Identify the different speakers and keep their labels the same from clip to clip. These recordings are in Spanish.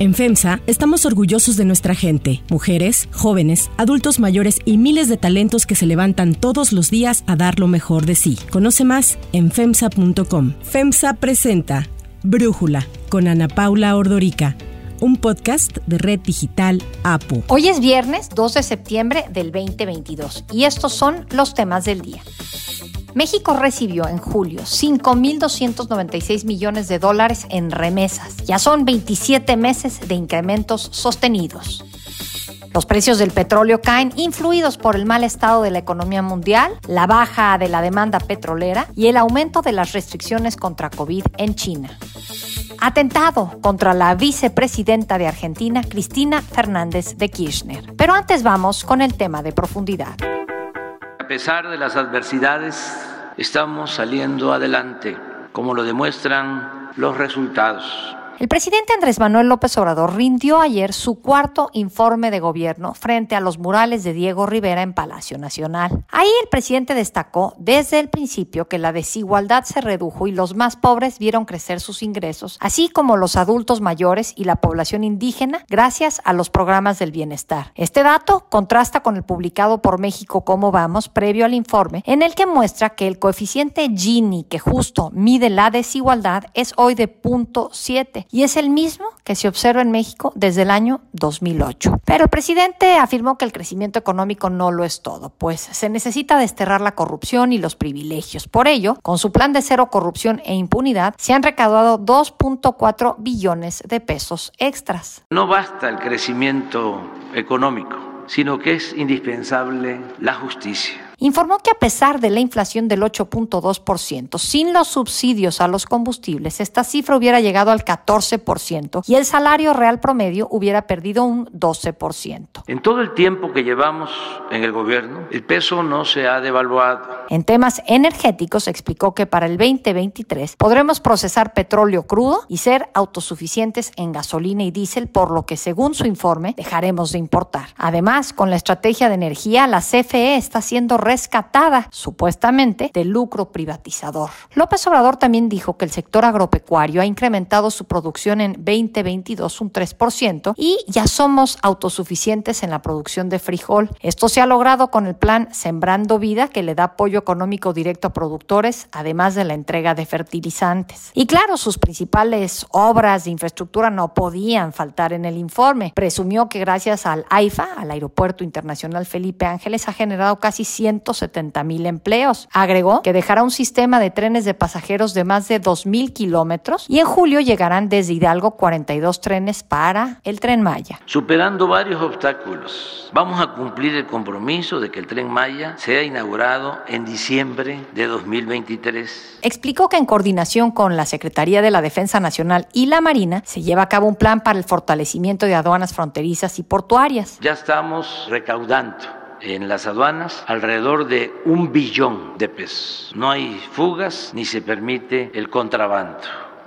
Speaker 1: En FEMSA estamos orgullosos de nuestra gente, mujeres, jóvenes, adultos mayores y miles de talentos que se levantan todos los días a dar lo mejor de sí. Conoce más en FEMSA.com. FEMSA presenta Brújula con Ana Paula Ordorica un podcast de Red Digital APU.
Speaker 2: Hoy es viernes 2 de septiembre del 2022 y estos son los temas del día. México recibió en julio 5.296 millones de dólares en remesas. Ya son 27 meses de incrementos sostenidos. Los precios del petróleo caen influidos por el mal estado de la economía mundial, la baja de la demanda petrolera y el aumento de las restricciones contra COVID en China. Atentado contra la vicepresidenta de Argentina, Cristina Fernández de Kirchner. Pero antes vamos con el tema de profundidad.
Speaker 3: A pesar de las adversidades, estamos saliendo adelante, como lo demuestran los resultados.
Speaker 2: El presidente Andrés Manuel López Obrador rindió ayer su cuarto informe de gobierno frente a los murales de Diego Rivera en Palacio Nacional. Ahí el presidente destacó desde el principio que la desigualdad se redujo y los más pobres vieron crecer sus ingresos, así como los adultos mayores y la población indígena gracias a los programas del bienestar. Este dato contrasta con el publicado por México Cómo Vamos previo al informe, en el que muestra que el coeficiente Gini, que justo mide la desigualdad, es hoy de punto 7 y es el mismo que se observa en México desde el año 2008. Pero el presidente afirmó que el crecimiento económico no lo es todo, pues se necesita desterrar la corrupción y los privilegios. Por ello, con su plan de cero corrupción e impunidad, se han recaudado 2.4 billones de pesos extras.
Speaker 3: No basta el crecimiento económico, sino que es indispensable la justicia
Speaker 2: informó que a pesar de la inflación del 8.2%, sin los subsidios a los combustibles, esta cifra hubiera llegado al 14% y el salario real promedio hubiera perdido un 12%.
Speaker 3: En todo el tiempo que llevamos en el gobierno, el peso no se ha devaluado.
Speaker 2: En temas energéticos, explicó que para el 2023 podremos procesar petróleo crudo y ser autosuficientes en gasolina y diésel, por lo que según su informe dejaremos de importar. Además, con la estrategia de energía, la CFE está siendo rescatada, supuestamente, del lucro privatizador. López Obrador también dijo que el sector agropecuario ha incrementado su producción en 2022 un 3% y ya somos autosuficientes en la producción de frijol. Esto se ha logrado con el plan Sembrando Vida, que le da apoyo económico directo a productores, además de la entrega de fertilizantes. Y claro, sus principales obras de infraestructura no podían faltar en el informe. Presumió que gracias al AIFA, al Aeropuerto Internacional Felipe Ángeles, ha generado casi 100 170 mil empleos. Agregó que dejará un sistema de trenes de pasajeros de más de 2 mil kilómetros y en julio llegarán desde Hidalgo 42 trenes para el tren Maya.
Speaker 3: Superando varios obstáculos, vamos a cumplir el compromiso de que el tren Maya sea inaugurado en diciembre de 2023.
Speaker 2: Explicó que en coordinación con la Secretaría de la Defensa Nacional y la Marina se lleva a cabo un plan para el fortalecimiento de aduanas fronterizas y portuarias.
Speaker 3: Ya estamos recaudando en las aduanas alrededor de un billón de pesos. No hay fugas ni se permite el contrabando.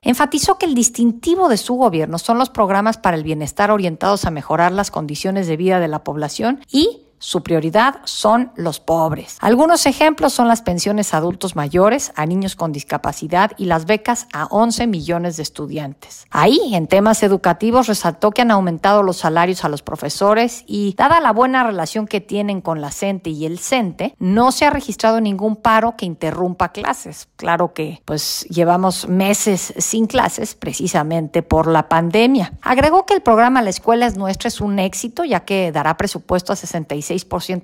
Speaker 2: Enfatizó que el distintivo de su gobierno son los programas para el bienestar orientados a mejorar las condiciones de vida de la población y su prioridad son los pobres. Algunos ejemplos son las pensiones a adultos mayores, a niños con discapacidad y las becas a 11 millones de estudiantes. Ahí, en temas educativos, resaltó que han aumentado los salarios a los profesores y, dada la buena relación que tienen con la CENTE y el CENTE, no se ha registrado ningún paro que interrumpa clases. Claro que, pues, llevamos meses sin clases precisamente por la pandemia. Agregó que el programa La Escuela es Nuestra es un éxito, ya que dará presupuesto a 66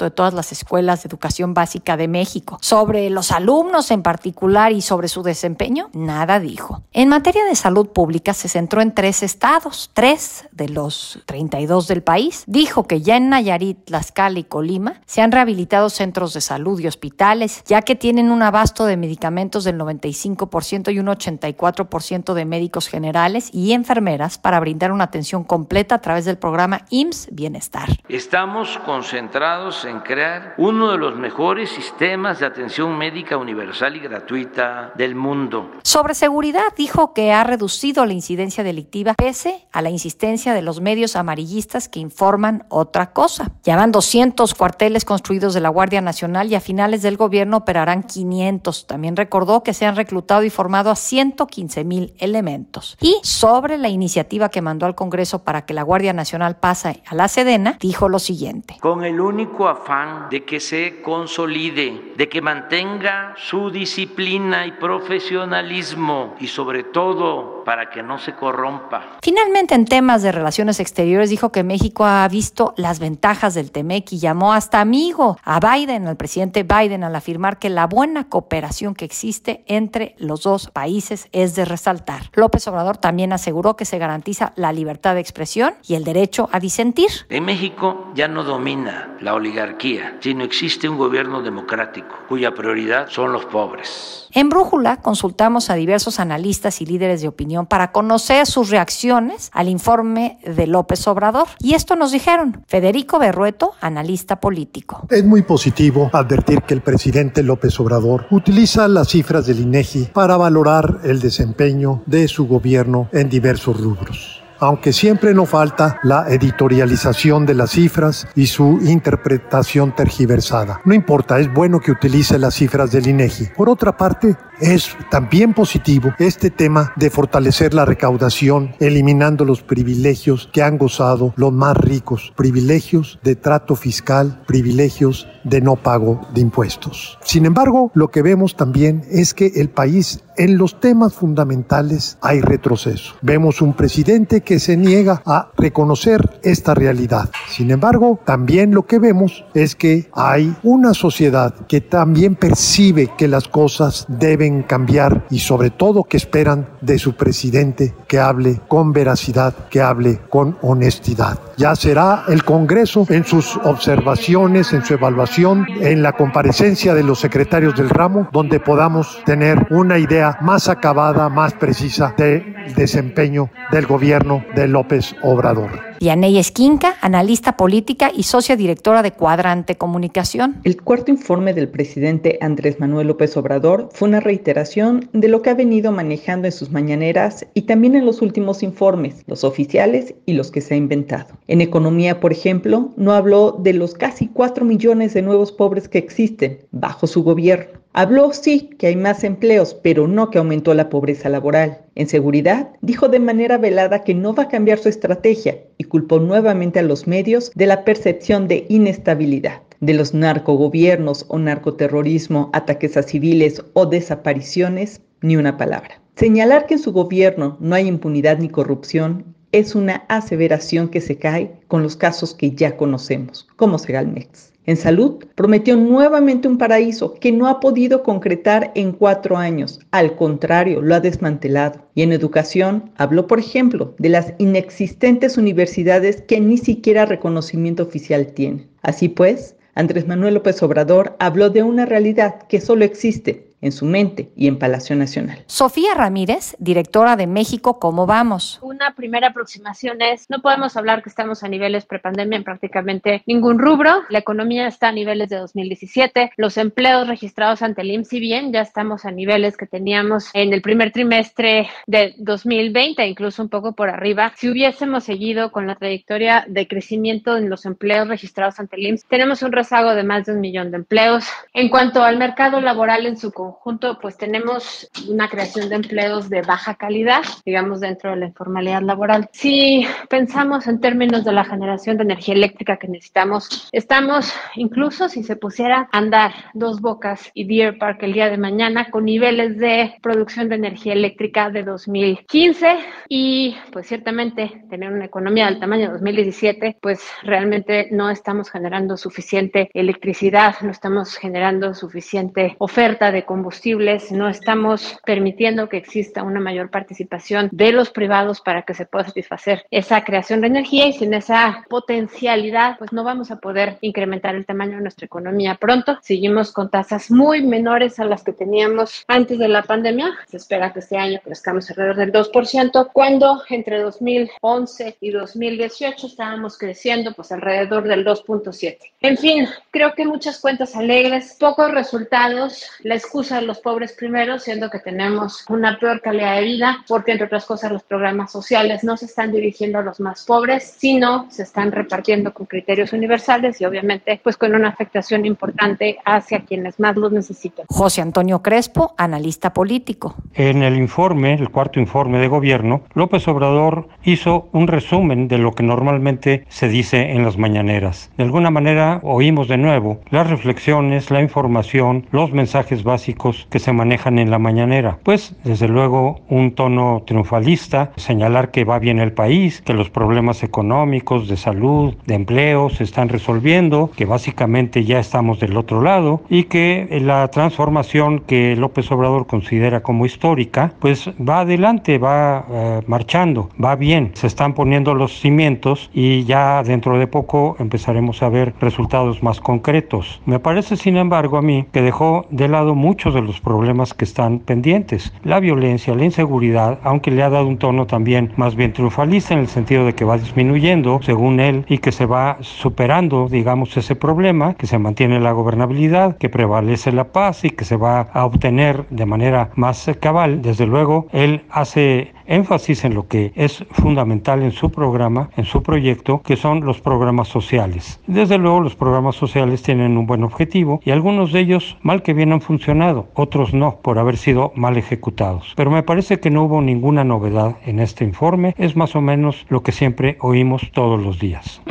Speaker 2: de todas las escuelas de educación básica de México. Sobre los alumnos en particular y sobre su desempeño, nada dijo. En materia de salud pública se centró en tres estados, tres de los 32 del país. Dijo que ya en Nayarit, Tlaxcala y Colima se han rehabilitado centros de salud y hospitales, ya que tienen un abasto de medicamentos del 95% y un 84% de médicos generales y enfermeras para brindar una atención completa a través del programa IMSS Bienestar.
Speaker 3: Estamos concentrados concentrados en crear uno de los mejores sistemas de atención médica universal y gratuita del mundo.
Speaker 2: Sobre seguridad, dijo que ha reducido la incidencia delictiva pese a la insistencia de los medios amarillistas que informan otra cosa. Ya van 200 cuarteles construidos de la Guardia Nacional y a finales del gobierno operarán 500. También recordó que se han reclutado y formado a 115 mil elementos. Y sobre la iniciativa que mandó al Congreso para que la Guardia Nacional pase a la Sedena, dijo lo siguiente.
Speaker 3: Con el único afán de que se consolide, de que mantenga su disciplina y profesionalismo y sobre todo para que no se corrompa.
Speaker 2: Finalmente, en temas de relaciones exteriores, dijo que México ha visto las ventajas del TEMEC y llamó hasta amigo a Biden, al presidente Biden, al afirmar que la buena cooperación que existe entre los dos países es de resaltar. López Obrador también aseguró que se garantiza la libertad de expresión y el derecho a disentir.
Speaker 3: En México ya no domina la oligarquía, sino existe un gobierno democrático cuya prioridad son los pobres.
Speaker 2: En Brújula consultamos a diversos analistas y líderes de opinión para conocer sus reacciones al informe de López Obrador. Y esto nos dijeron Federico Berrueto, analista político.
Speaker 4: Es muy positivo advertir que el presidente López Obrador utiliza las cifras del INEGI para valorar el desempeño de su gobierno en diversos rubros aunque siempre no falta la editorialización de las cifras y su interpretación tergiversada. No importa, es bueno que utilice las cifras del INEGI. Por otra parte, es también positivo este tema de fortalecer la recaudación, eliminando los privilegios que han gozado los más ricos, privilegios de trato fiscal, privilegios de no pago de impuestos. Sin embargo, lo que vemos también es que el país en los temas fundamentales hay retroceso. Vemos un presidente que se niega a reconocer esta realidad. Sin embargo, también lo que vemos es que hay una sociedad que también percibe que las cosas deben cambiar y sobre todo que esperan de su presidente que hable con veracidad, que hable con honestidad. Ya será el Congreso en sus observaciones, en su evaluación, en la comparecencia de los secretarios del ramo, donde podamos tener una idea más acabada, más precisa del desempeño del gobierno de López Obrador.
Speaker 2: Yaney Esquinca, analista política y socia directora de Cuadrante Comunicación.
Speaker 5: El cuarto informe del presidente Andrés Manuel López Obrador fue una reiteración de lo que ha venido manejando en sus mañaneras y también en los últimos informes, los oficiales y los que se ha inventado. En economía, por ejemplo, no habló de los casi 4 millones de nuevos pobres que existen bajo su gobierno. Habló sí que hay más empleos, pero no que aumentó la pobreza laboral. En seguridad, dijo de manera velada que no va a cambiar su estrategia y culpó nuevamente a los medios de la percepción de inestabilidad de los narcogobiernos o narcoterrorismo, ataques a civiles o desapariciones, ni una palabra. Señalar que en su gobierno no hay impunidad ni corrupción es una aseveración que se cae con los casos que ya conocemos, como Segalmex. En salud, prometió nuevamente un paraíso que no ha podido concretar en cuatro años. Al contrario, lo ha desmantelado. Y en educación, habló, por ejemplo, de las inexistentes universidades que ni siquiera reconocimiento oficial tienen. Así pues, Andrés Manuel López Obrador habló de una realidad que solo existe en su mente y en Palacio Nacional.
Speaker 2: Sofía Ramírez, directora de México, ¿cómo vamos?
Speaker 6: Una primera aproximación es, no podemos hablar que estamos a niveles prepandemia en prácticamente ningún rubro. La economía está a niveles de 2017. Los empleos registrados ante el IMSS, si bien ya estamos a niveles que teníamos en el primer trimestre de 2020, incluso un poco por arriba, si hubiésemos seguido con la trayectoria de crecimiento en los empleos registrados ante el IMSS, tenemos un rezago de más de un millón de empleos. En cuanto al mercado laboral en su conjunto, conjunto, pues tenemos una creación de empleos de baja calidad, digamos, dentro de la informalidad laboral. Si pensamos en términos de la generación de energía eléctrica que necesitamos, estamos incluso si se pusiera a andar dos bocas y Deer Park el día de mañana con niveles de producción de energía eléctrica de 2015 y pues ciertamente tener una economía del tamaño de 2017, pues realmente no estamos generando suficiente electricidad, no estamos generando suficiente oferta de combustibles, no estamos permitiendo que exista una mayor participación de los privados para que se pueda satisfacer esa creación de energía y sin esa potencialidad, pues no vamos a poder incrementar el tamaño de nuestra economía pronto. Seguimos con tasas muy menores a las que teníamos antes de la pandemia. Se espera que este año crezcamos alrededor del 2%, cuando entre 2011 y 2018 estábamos creciendo pues alrededor del 2.7. En fin, creo que muchas cuentas alegres, pocos resultados, la excusa de los pobres primero, siendo que tenemos una peor calidad de vida, porque entre otras cosas los programas sociales no se están dirigiendo a los más pobres, sino se están repartiendo con criterios universales y obviamente pues con una afectación importante hacia quienes más los necesitan.
Speaker 2: José Antonio Crespo, analista político.
Speaker 7: En el informe, el cuarto informe de gobierno, López Obrador hizo un resumen de lo que normalmente se dice en las mañaneras. De alguna manera oímos de nuevo las reflexiones, la información, los mensajes básicos que se manejan en la mañanera. Pues desde luego un tono triunfalista, señalar que va bien el país, que los problemas económicos, de salud, de empleo se están resolviendo, que básicamente ya estamos del otro lado y que la transformación que López Obrador considera como histórica, pues va adelante, va eh, marchando, va bien, se están poniendo los cimientos y ya dentro de poco empezaremos a ver resultados más concretos. Me parece, sin embargo, a mí que dejó de lado de los problemas que están pendientes. La violencia, la inseguridad, aunque le ha dado un tono también más bien triunfalista en el sentido de que va disminuyendo, según él, y que se va superando, digamos, ese problema, que se mantiene la gobernabilidad, que prevalece la paz y que se va a obtener de manera más cabal. Desde luego, él hace énfasis en lo que es fundamental en su programa, en su proyecto, que son los programas sociales. Desde luego los programas sociales tienen un buen objetivo y algunos de ellos mal que bien han funcionado, otros no, por haber sido mal ejecutados. Pero me parece que no hubo ninguna novedad en este informe, es más o menos lo que siempre oímos todos los días.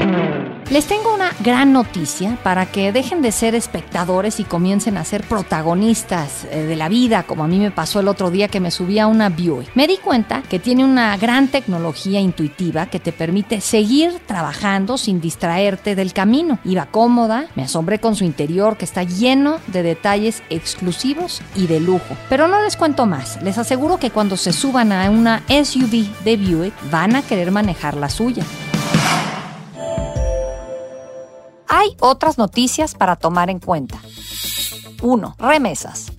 Speaker 2: Les tengo una gran noticia para que dejen de ser espectadores y comiencen a ser protagonistas eh, de la vida, como a mí me pasó el otro día que me subí a una Buick. Me di cuenta que tiene una gran tecnología intuitiva que te permite seguir trabajando sin distraerte del camino. Iba cómoda, me asombré con su interior que está lleno de detalles exclusivos y de lujo. Pero no les cuento más, les aseguro que cuando se suban a una SUV de Buick van a querer manejar la suya. Hay otras noticias para tomar en cuenta. 1. Remesas.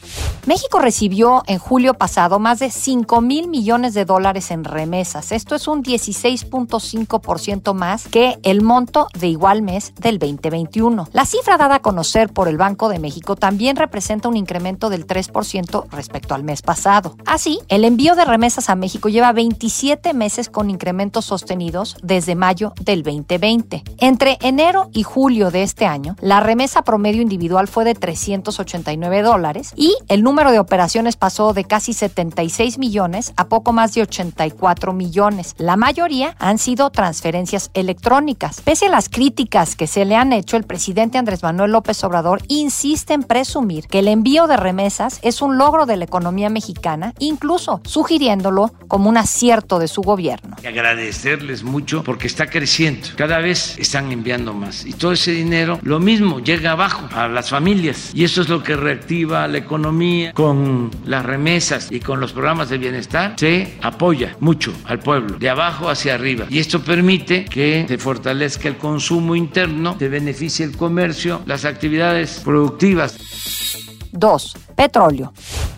Speaker 2: México recibió en julio pasado más de 5 mil millones de dólares en remesas. Esto es un 16.5% más que el monto de igual mes del 2021. La cifra dada a conocer por el Banco de México también representa un incremento del 3% respecto al mes pasado. Así, el envío de remesas a México lleva 27 meses con incrementos sostenidos desde mayo del 2020. Entre enero y julio de este año, la remesa promedio individual fue de 389 dólares y el número de operaciones pasó de casi 76 millones a poco más de 84 millones. La mayoría han sido transferencias electrónicas. Pese a las críticas que se le han hecho, el presidente Andrés Manuel López Obrador insiste en presumir que el envío de remesas es un logro de la economía mexicana, incluso sugiriéndolo como un acierto de su gobierno.
Speaker 3: Agradecerles mucho porque está creciendo. Cada vez están enviando más. Y todo ese dinero, lo mismo, llega abajo a las familias. Y eso es lo que reactiva la economía con las remesas y con los programas de bienestar, se apoya mucho al pueblo, de abajo hacia arriba. Y esto permite que se fortalezca el consumo interno, se beneficie el comercio, las actividades productivas.
Speaker 2: 2. Petróleo.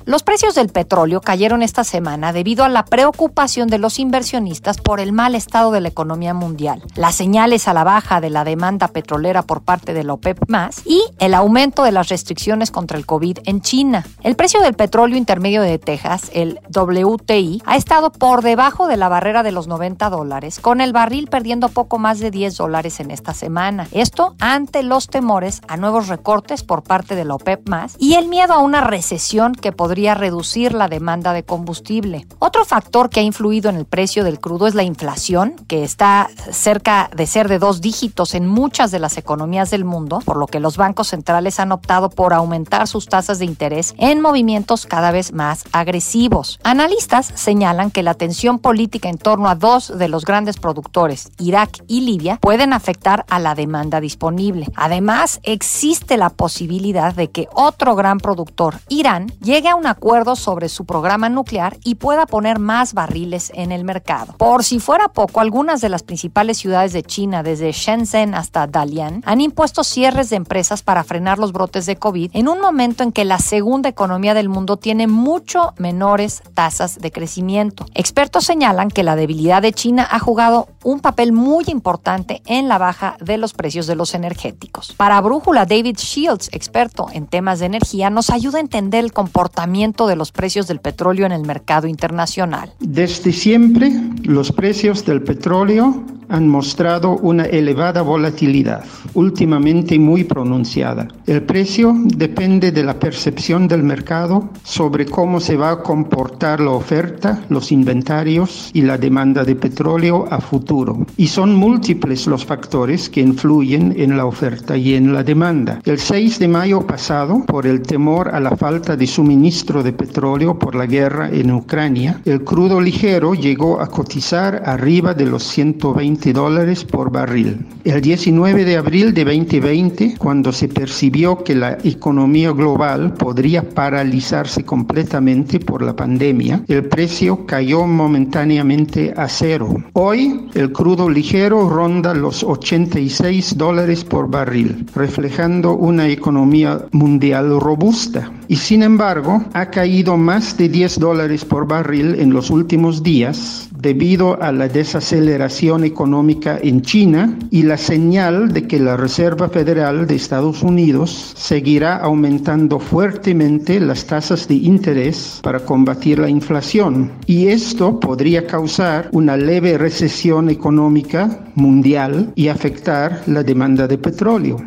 Speaker 2: Los precios del petróleo cayeron esta semana debido a la preocupación de los inversionistas por el mal estado de la economía mundial, las señales a la baja de la demanda petrolera por parte de la OPEP y el aumento de las restricciones contra el COVID en China. El precio del petróleo intermedio de Texas, el WTI, ha estado por debajo de la barrera de los 90 dólares, con el barril perdiendo poco más de 10 dólares en esta semana. Esto ante los temores a nuevos recortes por parte de la OPEP y el miedo a una recesión que podría podría reducir la demanda de combustible. Otro factor que ha influido en el precio del crudo es la inflación, que está cerca de ser de dos dígitos en muchas de las economías del mundo, por lo que los bancos centrales han optado por aumentar sus tasas de interés en movimientos cada vez más agresivos. Analistas señalan que la tensión política en torno a dos de los grandes productores, Irak y Libia, pueden afectar a la demanda disponible. Además, existe la posibilidad de que otro gran productor, Irán, llegue a un acuerdo sobre su programa nuclear y pueda poner más barriles en el mercado. Por si fuera poco, algunas de las principales ciudades de China, desde Shenzhen hasta Dalian, han impuesto cierres de empresas para frenar los brotes de COVID en un momento en que la segunda economía del mundo tiene mucho menores tasas de crecimiento. Expertos señalan que la debilidad de China ha jugado un papel muy importante en la baja de los precios de los energéticos. Para Brújula, David Shields, experto en temas de energía, nos ayuda a entender el comportamiento de los precios del petróleo en el mercado internacional.
Speaker 8: Desde siempre, los precios del petróleo han mostrado una elevada volatilidad, últimamente muy pronunciada. El precio depende de la percepción del mercado sobre cómo se va a comportar la oferta, los inventarios y la demanda de petróleo a futuro. Y son múltiples los factores que influyen en la oferta y en la demanda. El 6 de mayo pasado, por el temor a la falta de suministro de petróleo por la guerra en Ucrania, el crudo ligero llegó a cotizar arriba de los 120 dólares por barril. El 19 de abril de 2020, cuando se percibió que la economía global podría paralizarse completamente por la pandemia, el precio cayó momentáneamente a cero. Hoy, el crudo ligero ronda los 86 dólares por barril, reflejando una economía mundial robusta. Y sin embargo, ha caído más de 10 dólares por barril en los últimos días debido a la desaceleración económica en China y la señal de que la Reserva Federal de Estados Unidos seguirá aumentando fuertemente las tasas de interés para combatir la inflación. Y esto podría causar una leve recesión económica mundial y afectar la demanda de petróleo.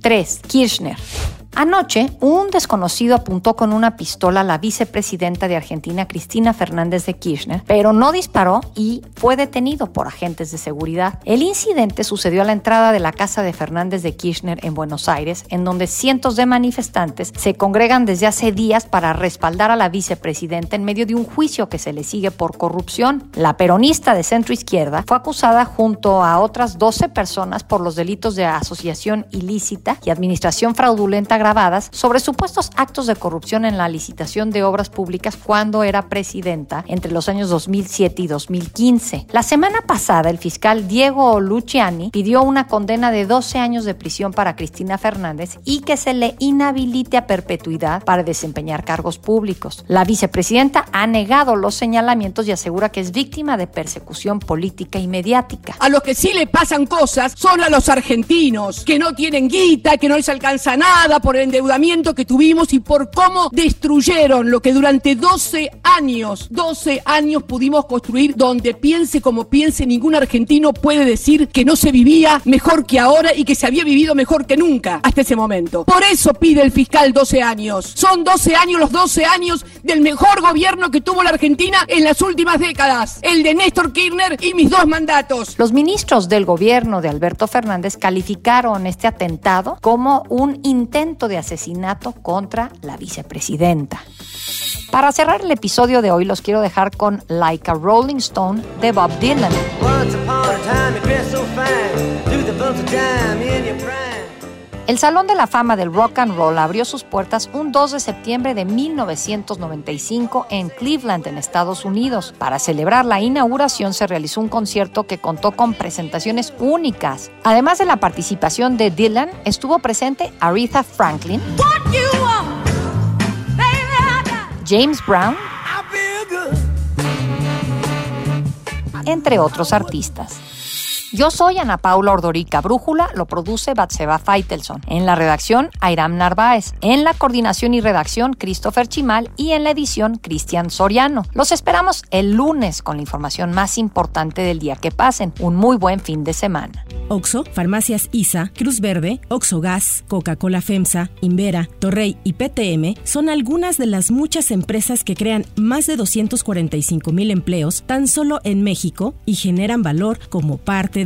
Speaker 2: 3. Kirchner. Anoche, un desconocido apuntó con una pistola a la vicepresidenta de Argentina, Cristina Fernández de Kirchner, pero no disparó y fue detenido por agentes de seguridad. El incidente sucedió a la entrada de la casa de Fernández de Kirchner en Buenos Aires, en donde cientos de manifestantes se congregan desde hace días para respaldar a la vicepresidenta en medio de un juicio que se le sigue por corrupción. La peronista de centro izquierda fue acusada junto a otras 12 personas por los delitos de asociación ilícita y administración fraudulenta grabadas sobre supuestos actos de corrupción en la licitación de obras públicas cuando era presidenta entre los años 2007 y 2015. La semana pasada, el fiscal Diego Luciani pidió una condena de 12 años de prisión para Cristina Fernández y que se le inhabilite a perpetuidad para desempeñar cargos públicos. La vicepresidenta ha negado los señalamientos y asegura que es víctima de persecución política y mediática.
Speaker 9: A los que sí le pasan cosas son a los argentinos, que no tienen guita, que no les alcanza nada por el endeudamiento que tuvimos y por cómo destruyeron lo que durante 12 años, 12 años pudimos construir donde piense como piense, ningún argentino puede decir que no se vivía mejor que ahora y que se había vivido mejor que nunca hasta ese momento. Por eso pide el fiscal 12 años. Son 12 años los 12 años del mejor gobierno que tuvo la Argentina en las últimas décadas, el de Néstor Kirchner y mis dos mandatos.
Speaker 2: Los ministros del gobierno de Alberto Fernández calificaron este atentado como un intento de asesinato contra la vicepresidenta. Para cerrar el episodio de hoy los quiero dejar con Like a Rolling Stone de Bob Dylan. El Salón de la Fama del Rock and Roll abrió sus puertas un 2 de septiembre de 1995 en Cleveland, en Estados Unidos. Para celebrar la inauguración se realizó un concierto que contó con presentaciones únicas. Además de la participación de Dylan, estuvo presente Aretha Franklin, James Brown, entre otros artistas. Yo soy Ana Paula Ordorica. Brújula lo produce Batseba Feitelson. En la redacción, Airam Narváez. En la coordinación y redacción, Christopher Chimal. Y en la edición, Cristian Soriano. Los esperamos el lunes con la información más importante del día que pasen. Un muy buen fin de semana.
Speaker 1: Oxo, Farmacias ISA, Cruz Verde, Oxo Gas, Coca-Cola FEMSA, Invera, Torrey y PTM son algunas de las muchas empresas que crean más de 245 mil empleos tan solo en México y generan valor como parte